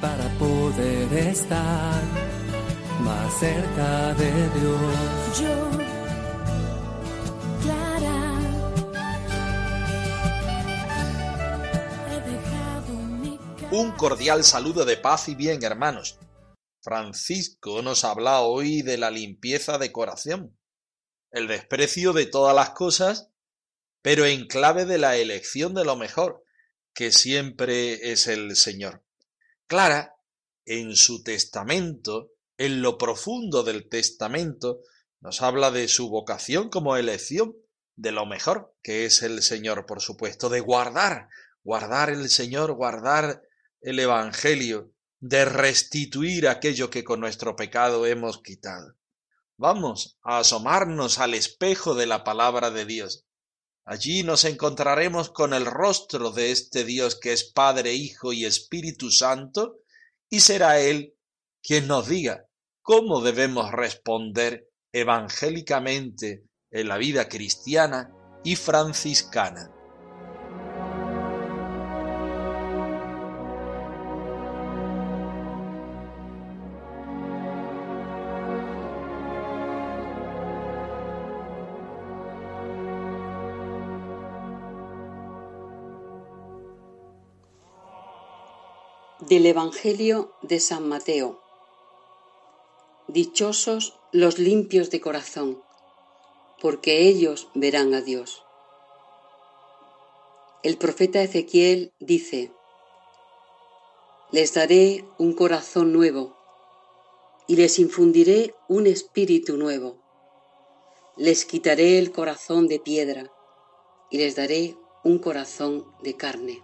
para poder estar más cerca de Dios. Yo, Clara, he dejado mi Un cordial saludo de paz y bien, hermanos. Francisco nos habla hoy de la limpieza de corazón, el desprecio de todas las cosas, pero en clave de la elección de lo mejor, que siempre es el Señor. Clara, en su testamento, en lo profundo del testamento, nos habla de su vocación como elección de lo mejor, que es el Señor, por supuesto, de guardar, guardar el Señor, guardar el Evangelio, de restituir aquello que con nuestro pecado hemos quitado. Vamos a asomarnos al espejo de la palabra de Dios. Allí nos encontraremos con el rostro de este Dios que es Padre, Hijo y Espíritu Santo, y será Él quien nos diga cómo debemos responder evangélicamente en la vida cristiana y franciscana. Del Evangelio de San Mateo. Dichosos los limpios de corazón, porque ellos verán a Dios. El profeta Ezequiel dice, Les daré un corazón nuevo y les infundiré un espíritu nuevo. Les quitaré el corazón de piedra y les daré un corazón de carne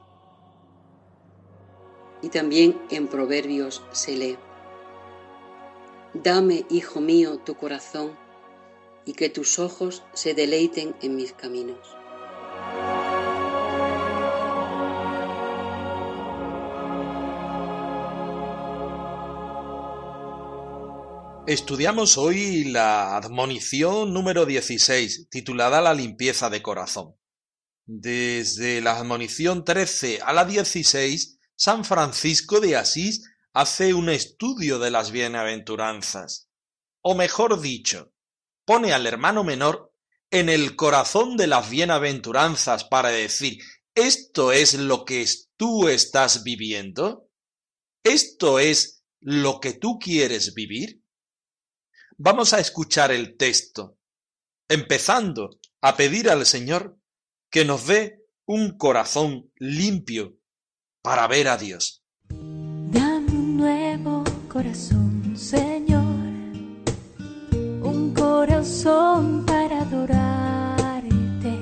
y también en Proverbios se lee, Dame, hijo mío, tu corazón, y que tus ojos se deleiten en mis caminos. Estudiamos hoy la admonición número 16, titulada La limpieza de corazón. Desde la admonición 13 a la 16 San Francisco de Asís hace un estudio de las bienaventuranzas, o mejor dicho, pone al hermano menor en el corazón de las bienaventuranzas para decir, ¿esto es lo que tú estás viviendo? ¿Esto es lo que tú quieres vivir? Vamos a escuchar el texto, empezando a pedir al Señor que nos dé un corazón limpio para ver a Dios. Dame un nuevo corazón, Señor, un corazón para adorarte,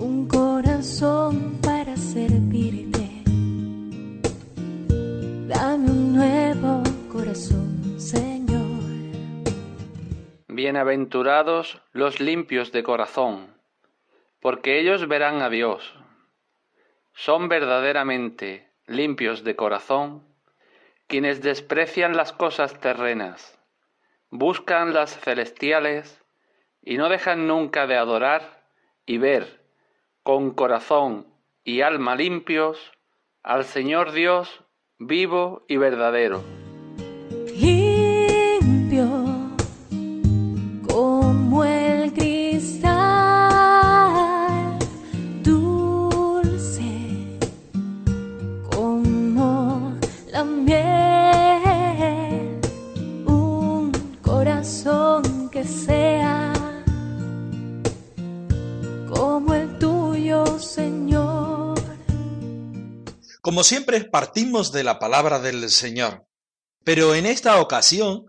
un corazón para servirte. Dame un nuevo corazón, Señor. Bienaventurados los limpios de corazón, porque ellos verán a Dios son verdaderamente limpios de corazón quienes desprecian las cosas terrenas, buscan las celestiales y no dejan nunca de adorar y ver con corazón y alma limpios al Señor Dios vivo y verdadero. Como siempre partimos de la palabra del Señor, pero en esta ocasión,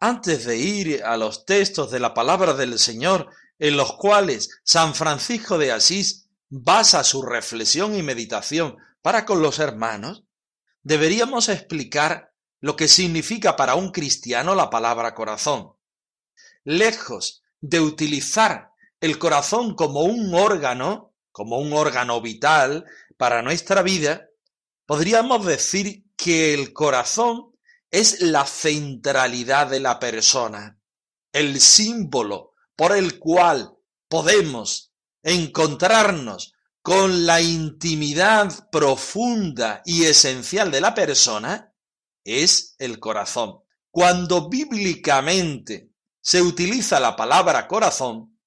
antes de ir a los textos de la palabra del Señor, en los cuales San Francisco de Asís basa su reflexión y meditación para con los hermanos, deberíamos explicar lo que significa para un cristiano la palabra corazón. Lejos de utilizar el corazón como un órgano, como un órgano vital para nuestra vida, podríamos decir que el corazón es la centralidad de la persona, el símbolo por el cual podemos encontrarnos con la intimidad profunda y esencial de la persona es el corazón. Cuando bíblicamente se utiliza la palabra corazón,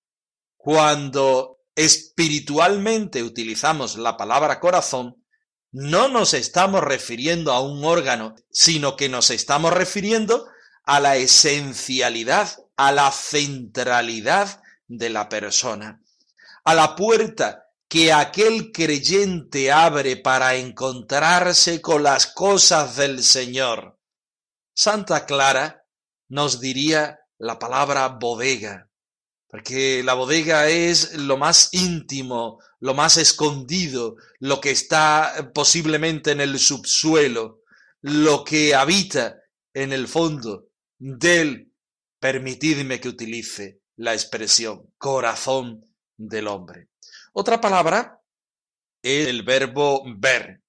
cuando espiritualmente utilizamos la palabra corazón, no nos estamos refiriendo a un órgano, sino que nos estamos refiriendo a la esencialidad, a la centralidad de la persona, a la puerta que aquel creyente abre para encontrarse con las cosas del Señor. Santa Clara nos diría la palabra bodega, porque la bodega es lo más íntimo, lo más escondido, lo que está posiblemente en el subsuelo, lo que habita en el fondo del, permitidme que utilice la expresión, corazón del hombre. Otra palabra es el verbo ver.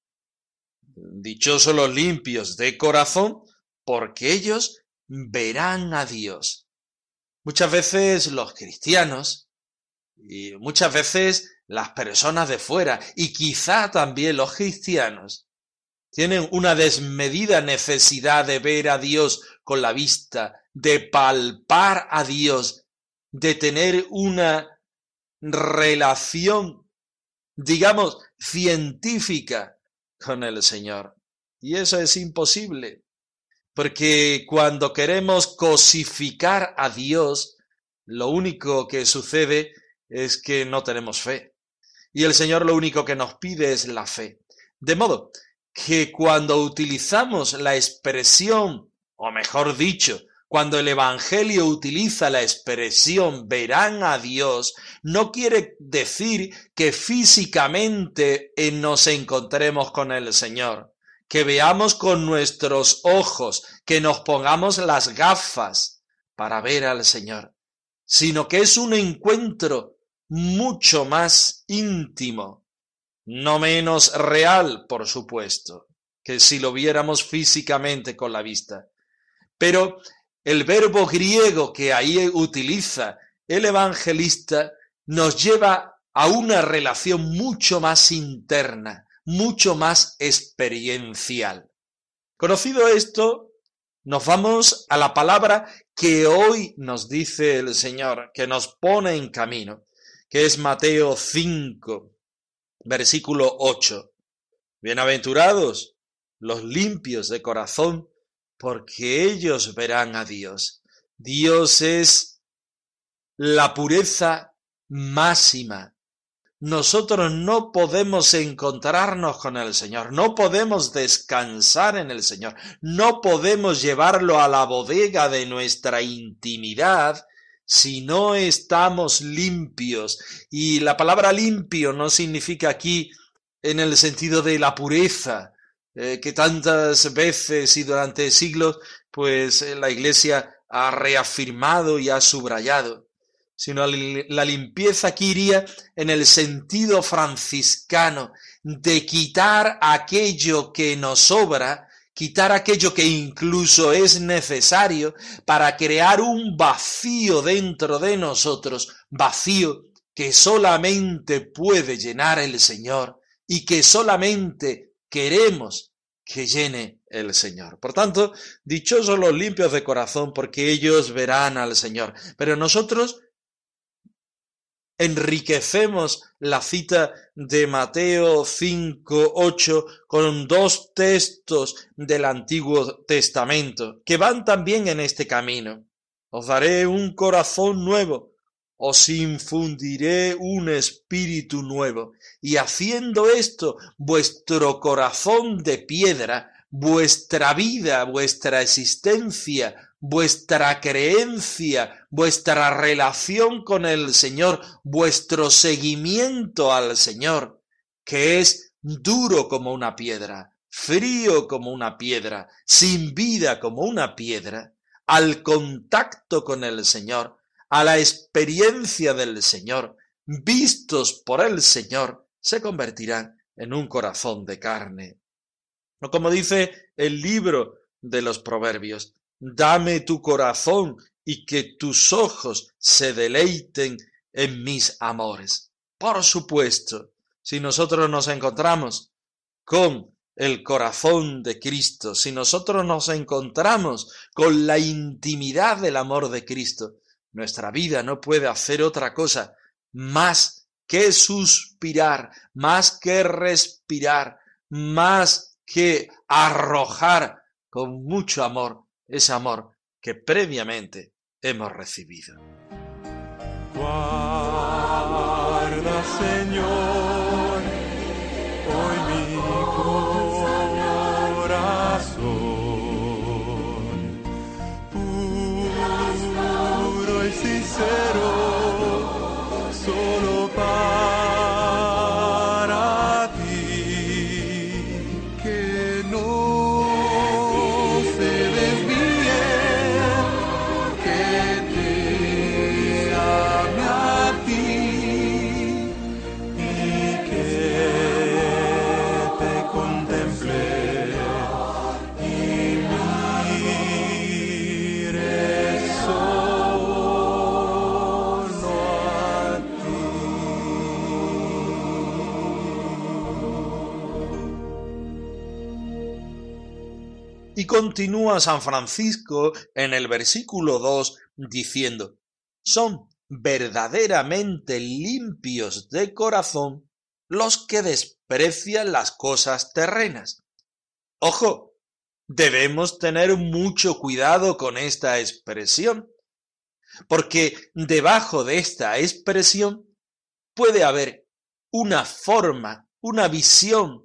Dichosos los limpios de corazón, porque ellos verán a Dios. Muchas veces los cristianos y muchas veces las personas de fuera y quizá también los cristianos tienen una desmedida necesidad de ver a Dios con la vista, de palpar a Dios, de tener una relación, digamos, científica con el Señor. Y eso es imposible. Porque cuando queremos cosificar a Dios, lo único que sucede es que no tenemos fe. Y el Señor lo único que nos pide es la fe. De modo que cuando utilizamos la expresión, o mejor dicho, cuando el Evangelio utiliza la expresión verán a Dios, no quiere decir que físicamente nos encontremos con el Señor que veamos con nuestros ojos, que nos pongamos las gafas para ver al Señor, sino que es un encuentro mucho más íntimo, no menos real, por supuesto, que si lo viéramos físicamente con la vista. Pero el verbo griego que ahí utiliza el evangelista nos lleva a una relación mucho más interna, mucho más experiencial. Conocido esto, nos vamos a la palabra que hoy nos dice el Señor, que nos pone en camino, que es Mateo 5, versículo 8. Bienaventurados los limpios de corazón, porque ellos verán a Dios. Dios es la pureza máxima, nosotros no podemos encontrarnos con el Señor, no podemos descansar en el Señor, no podemos llevarlo a la bodega de nuestra intimidad si no estamos limpios. Y la palabra limpio no significa aquí en el sentido de la pureza, eh, que tantas veces y durante siglos, pues eh, la Iglesia ha reafirmado y ha subrayado sino la limpieza aquí iría en el sentido franciscano de quitar aquello que nos sobra, quitar aquello que incluso es necesario para crear un vacío dentro de nosotros, vacío que solamente puede llenar el Señor y que solamente queremos que llene el Señor. Por tanto, dichosos los limpios de corazón, porque ellos verán al Señor. Pero nosotros enriquecemos la cita de Mateo 5, 8 con dos textos del Antiguo Testamento que van también en este camino. Os daré un corazón nuevo, os infundiré un espíritu nuevo, y haciendo esto, vuestro corazón de piedra, vuestra vida, vuestra existencia, vuestra creencia, vuestra relación con el Señor, vuestro seguimiento al Señor, que es duro como una piedra, frío como una piedra, sin vida como una piedra, al contacto con el Señor, a la experiencia del Señor, vistos por el Señor, se convertirán en un corazón de carne. O como dice el libro de los Proverbios, dame tu corazón y que tus ojos se deleiten en mis amores. Por supuesto, si nosotros nos encontramos con el corazón de Cristo, si nosotros nos encontramos con la intimidad del amor de Cristo, nuestra vida no puede hacer otra cosa más que suspirar, más que respirar, más que arrojar con mucho amor ese amor que previamente hemos recibido. Señor, hoy mi continúa San Francisco en el versículo 2 diciendo, son verdaderamente limpios de corazón los que desprecian las cosas terrenas. Ojo, debemos tener mucho cuidado con esta expresión, porque debajo de esta expresión puede haber una forma, una visión,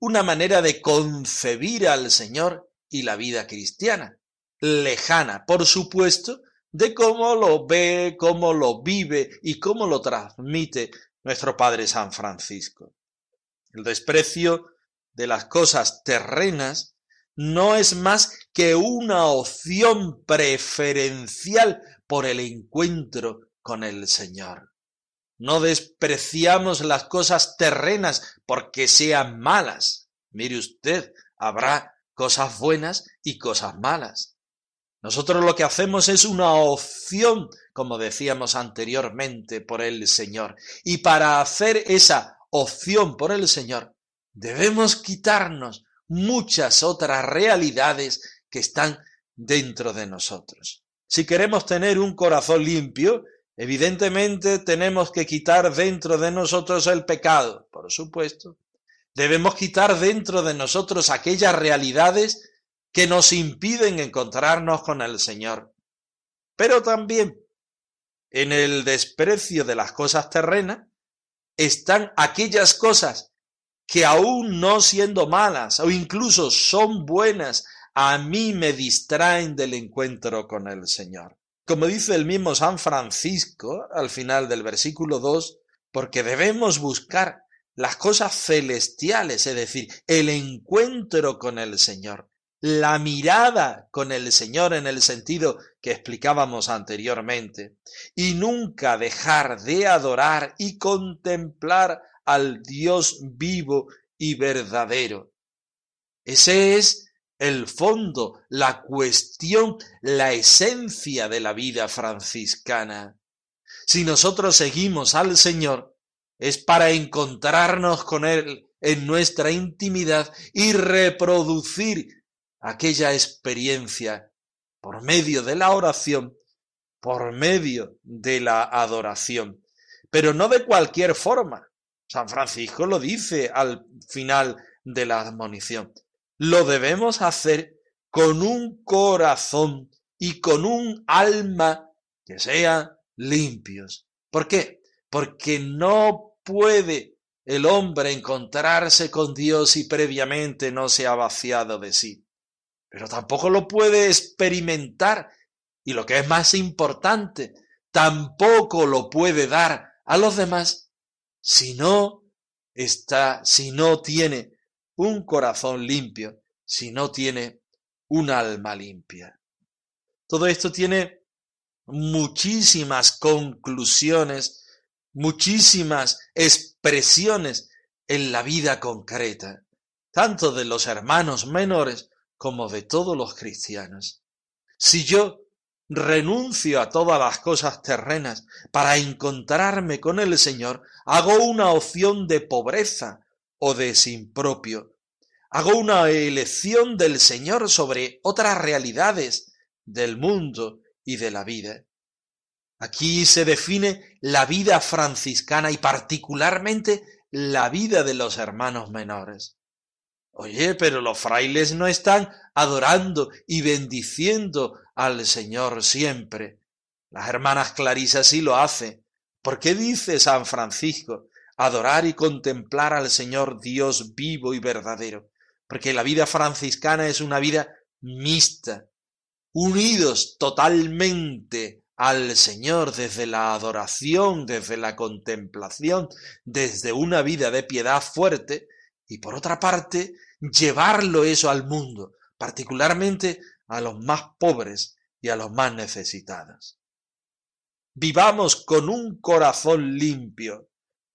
una manera de concebir al Señor y la vida cristiana, lejana, por supuesto, de cómo lo ve, cómo lo vive y cómo lo transmite nuestro Padre San Francisco. El desprecio de las cosas terrenas no es más que una opción preferencial por el encuentro con el Señor. No despreciamos las cosas terrenas porque sean malas. Mire usted, habrá cosas buenas y cosas malas. Nosotros lo que hacemos es una opción, como decíamos anteriormente, por el Señor. Y para hacer esa opción por el Señor, debemos quitarnos muchas otras realidades que están dentro de nosotros. Si queremos tener un corazón limpio, evidentemente tenemos que quitar dentro de nosotros el pecado, por supuesto. Debemos quitar dentro de nosotros aquellas realidades que nos impiden encontrarnos con el Señor. Pero también en el desprecio de las cosas terrenas están aquellas cosas que aún no siendo malas o incluso son buenas, a mí me distraen del encuentro con el Señor. Como dice el mismo San Francisco al final del versículo 2, porque debemos buscar las cosas celestiales, es decir, el encuentro con el Señor, la mirada con el Señor en el sentido que explicábamos anteriormente, y nunca dejar de adorar y contemplar al Dios vivo y verdadero. Ese es el fondo, la cuestión, la esencia de la vida franciscana. Si nosotros seguimos al Señor, es para encontrarnos con Él en nuestra intimidad y reproducir aquella experiencia por medio de la oración, por medio de la adoración, pero no de cualquier forma. San Francisco lo dice al final de la admonición. Lo debemos hacer con un corazón y con un alma que sean limpios. ¿Por qué? Porque no puede el hombre encontrarse con Dios si previamente no se ha vaciado de sí. pero tampoco lo puede experimentar y lo que es más importante, tampoco lo puede dar a los demás si no está, si no tiene un corazón limpio, si no tiene un alma limpia. Todo esto tiene muchísimas conclusiones, muchísimas expresiones en la vida concreta, tanto de los hermanos menores como de todos los cristianos. Si yo renuncio a todas las cosas terrenas para encontrarme con el Señor, hago una opción de pobreza o de sin propio. Hago una elección del Señor sobre otras realidades del mundo y de la vida. Aquí se define la vida franciscana y particularmente la vida de los hermanos menores. Oye, pero los frailes no están adorando y bendiciendo al Señor siempre. Las hermanas Clarisas sí lo hacen. ¿Por qué dice San Francisco adorar y contemplar al Señor Dios vivo y verdadero? Porque la vida franciscana es una vida mixta, unidos totalmente al Señor desde la adoración, desde la contemplación, desde una vida de piedad fuerte, y por otra parte, llevarlo eso al mundo, particularmente a los más pobres y a los más necesitados. Vivamos con un corazón limpio,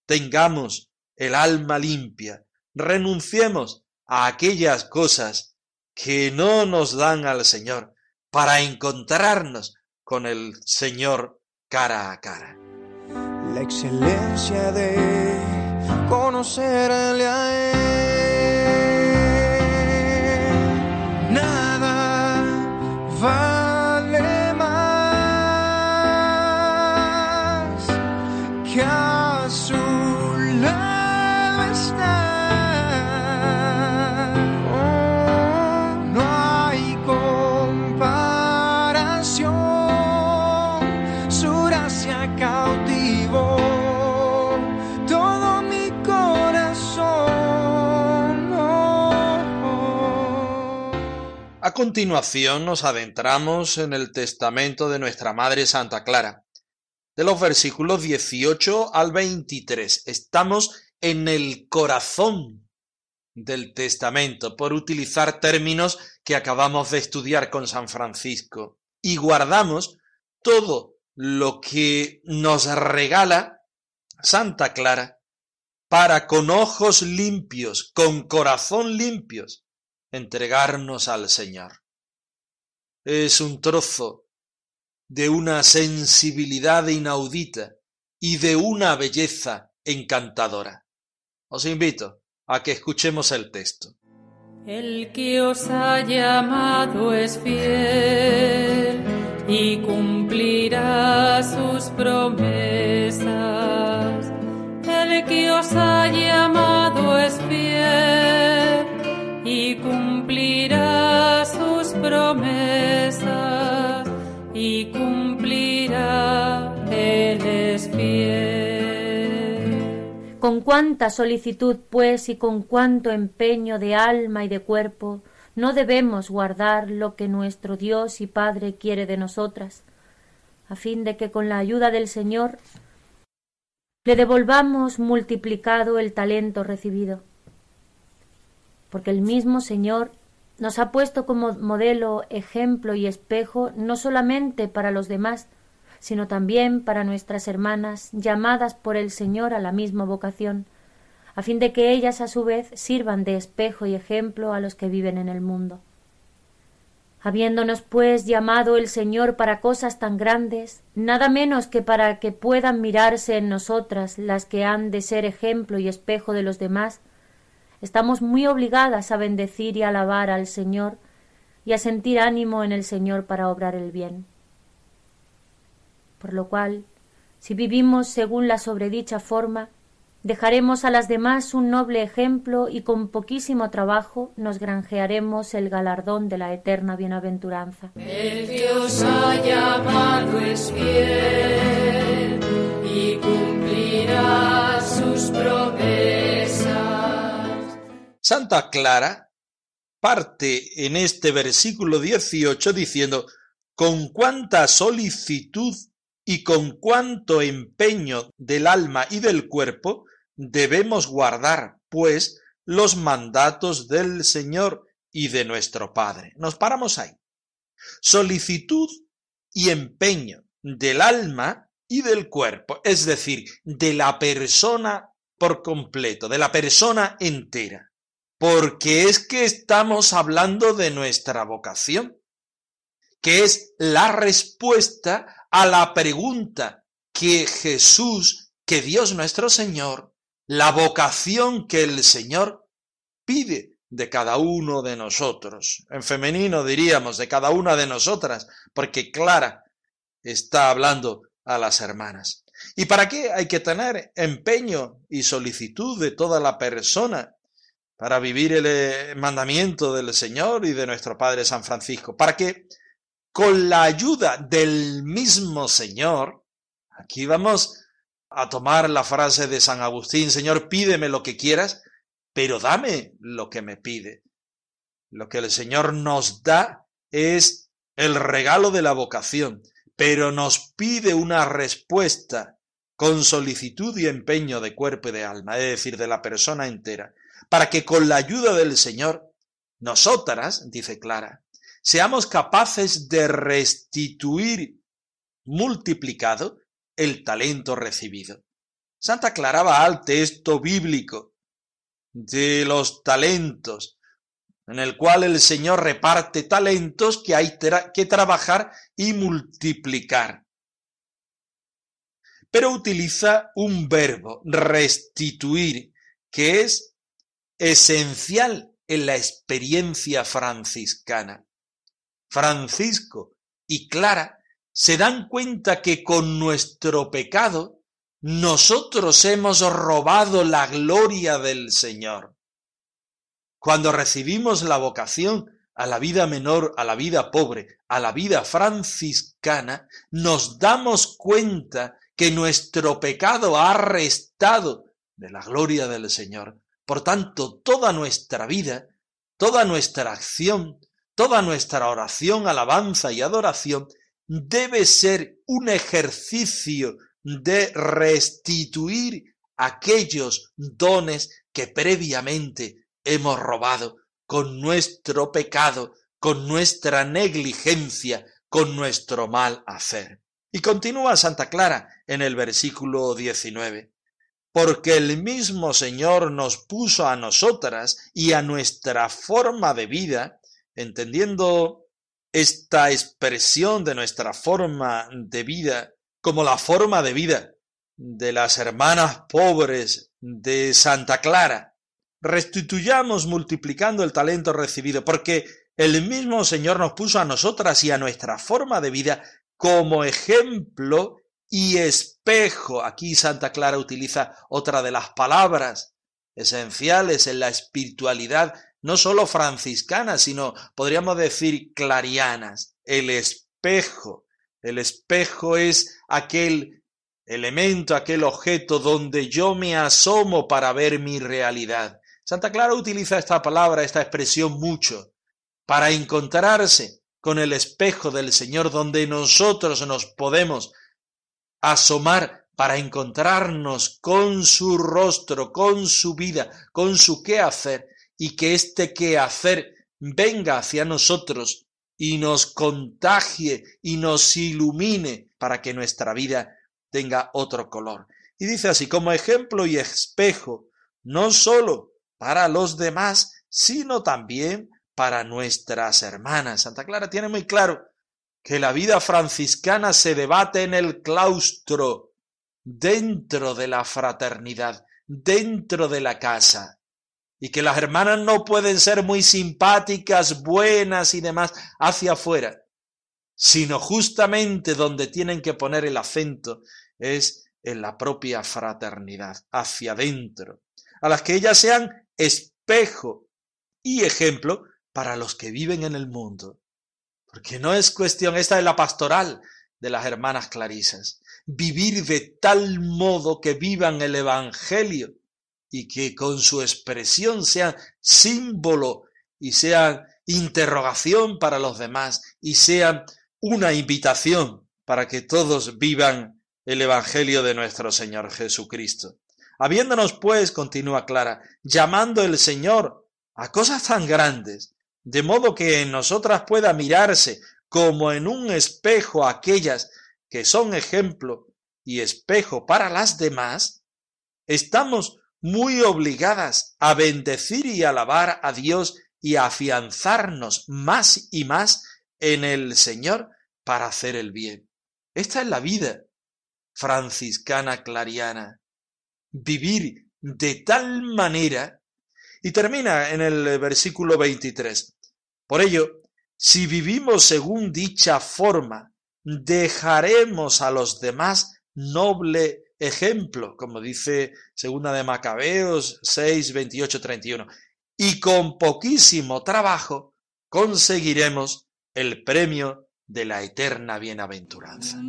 tengamos el alma limpia, renunciemos a aquellas cosas que no nos dan al Señor para encontrarnos con el Señor cara a cara. La excelencia de conocerle a Él. A continuación nos adentramos en el testamento de nuestra Madre Santa Clara, de los versículos 18 al 23. Estamos en el corazón del testamento, por utilizar términos que acabamos de estudiar con San Francisco, y guardamos todo lo que nos regala Santa Clara para con ojos limpios, con corazón limpios, entregarnos al Señor. Es un trozo de una sensibilidad inaudita y de una belleza encantadora. Os invito a que escuchemos el texto. El que os ha llamado es fiel y cumplirá sus promesas. El que os ha llamado es fiel y cumplirá sus promesas y cumplirá, Él es fiel. Con cuánta solicitud, pues, y con cuánto empeño de alma y de cuerpo, no debemos guardar lo que nuestro Dios y Padre quiere de nosotras, a fin de que con la ayuda del Señor le devolvamos multiplicado el talento recibido. Porque el mismo Señor nos ha puesto como modelo, ejemplo y espejo no solamente para los demás, sino también para nuestras hermanas llamadas por el Señor a la misma vocación, a fin de que ellas a su vez sirvan de espejo y ejemplo a los que viven en el mundo. Habiéndonos pues llamado el Señor para cosas tan grandes, nada menos que para que puedan mirarse en nosotras las que han de ser ejemplo y espejo de los demás, estamos muy obligadas a bendecir y alabar al Señor y a sentir ánimo en el Señor para obrar el bien. Por lo cual, si vivimos según la sobredicha forma, dejaremos a las demás un noble ejemplo y con poquísimo trabajo nos granjearemos el galardón de la eterna bienaventuranza. El ha llamado es fiel y cumplirá sus promesas. Santa Clara parte en este versículo 18 diciendo, con cuánta solicitud y con cuánto empeño del alma y del cuerpo debemos guardar, pues, los mandatos del Señor y de nuestro Padre. Nos paramos ahí. Solicitud y empeño del alma y del cuerpo, es decir, de la persona por completo, de la persona entera. Porque es que estamos hablando de nuestra vocación, que es la respuesta a la pregunta que Jesús, que Dios nuestro Señor, la vocación que el Señor pide de cada uno de nosotros. En femenino diríamos de cada una de nosotras, porque Clara está hablando a las hermanas. ¿Y para qué hay que tener empeño y solicitud de toda la persona para vivir el eh, mandamiento del Señor y de nuestro Padre San Francisco? Para que con la ayuda del mismo Señor, aquí vamos a tomar la frase de San Agustín, Señor, pídeme lo que quieras, pero dame lo que me pide. Lo que el Señor nos da es el regalo de la vocación, pero nos pide una respuesta con solicitud y empeño de cuerpo y de alma, es decir, de la persona entera, para que con la ayuda del Señor, nosotras, dice Clara, seamos capaces de restituir multiplicado el talento recibido. Santa Clara va al texto bíblico de los talentos, en el cual el Señor reparte talentos que hay que trabajar y multiplicar. Pero utiliza un verbo, restituir, que es esencial en la experiencia franciscana. Francisco y Clara se dan cuenta que con nuestro pecado nosotros hemos robado la gloria del Señor. Cuando recibimos la vocación a la vida menor, a la vida pobre, a la vida franciscana, nos damos cuenta que nuestro pecado ha restado de la gloria del Señor. Por tanto, toda nuestra vida, toda nuestra acción, toda nuestra oración, alabanza y adoración debe ser un ejercicio de restituir aquellos dones que previamente hemos robado con nuestro pecado, con nuestra negligencia, con nuestro mal hacer. Y continúa Santa Clara en el versículo 19. Porque el mismo Señor nos puso a nosotras y a nuestra forma de vida, entendiendo esta expresión de nuestra forma de vida como la forma de vida de las hermanas pobres de Santa Clara. Restituyamos multiplicando el talento recibido, porque el mismo Señor nos puso a nosotras y a nuestra forma de vida como ejemplo y espejo. Aquí Santa Clara utiliza otra de las palabras esenciales en la espiritualidad no solo franciscanas, sino podríamos decir clarianas. El espejo. El espejo es aquel elemento, aquel objeto donde yo me asomo para ver mi realidad. Santa Clara utiliza esta palabra, esta expresión mucho, para encontrarse con el espejo del Señor donde nosotros nos podemos asomar para encontrarnos con su rostro, con su vida, con su qué hacer y que este quehacer venga hacia nosotros y nos contagie y nos ilumine para que nuestra vida tenga otro color. Y dice así, como ejemplo y espejo, no sólo para los demás, sino también para nuestras hermanas. Santa Clara tiene muy claro que la vida franciscana se debate en el claustro, dentro de la fraternidad, dentro de la casa y que las hermanas no pueden ser muy simpáticas, buenas y demás hacia afuera, sino justamente donde tienen que poner el acento es en la propia fraternidad, hacia adentro, a las que ellas sean espejo y ejemplo para los que viven en el mundo. Porque no es cuestión, esta es la pastoral de las hermanas clarisas, vivir de tal modo que vivan el Evangelio y que con su expresión sea símbolo y sean interrogación para los demás y sean una invitación para que todos vivan el Evangelio de nuestro Señor Jesucristo. Habiéndonos, pues, continúa Clara, llamando el Señor a cosas tan grandes, de modo que en nosotras pueda mirarse como en un espejo aquellas que son ejemplo y espejo para las demás, estamos muy obligadas a bendecir y alabar a Dios y afianzarnos más y más en el Señor para hacer el bien. Esta es la vida franciscana clariana. Vivir de tal manera. Y termina en el versículo 23. Por ello, si vivimos según dicha forma, dejaremos a los demás noble ejemplo, como dice segunda de Macabeos 6, 28, 31. Y con poquísimo trabajo conseguiremos el premio de la eterna bienaventuranza.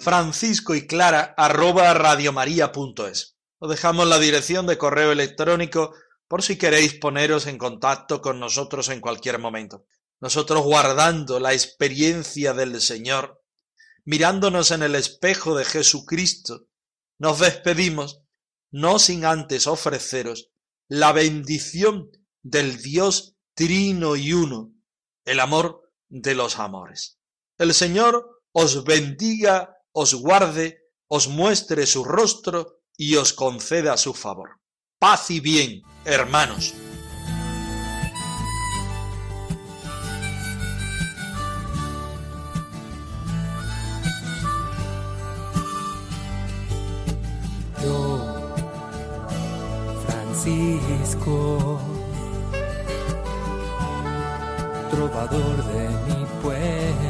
Francisco y Clara arroba radiomaria.es. Os dejamos la dirección de correo electrónico por si queréis poneros en contacto con nosotros en cualquier momento. Nosotros guardando la experiencia del Señor, mirándonos en el espejo de Jesucristo, nos despedimos, no sin antes ofreceros la bendición del Dios trino y uno, el amor de los amores. El Señor os bendiga, os guarde, os muestre su rostro y os conceda su favor. Paz y bien, hermanos. Yo, Francisco, trovador de mi pueblo,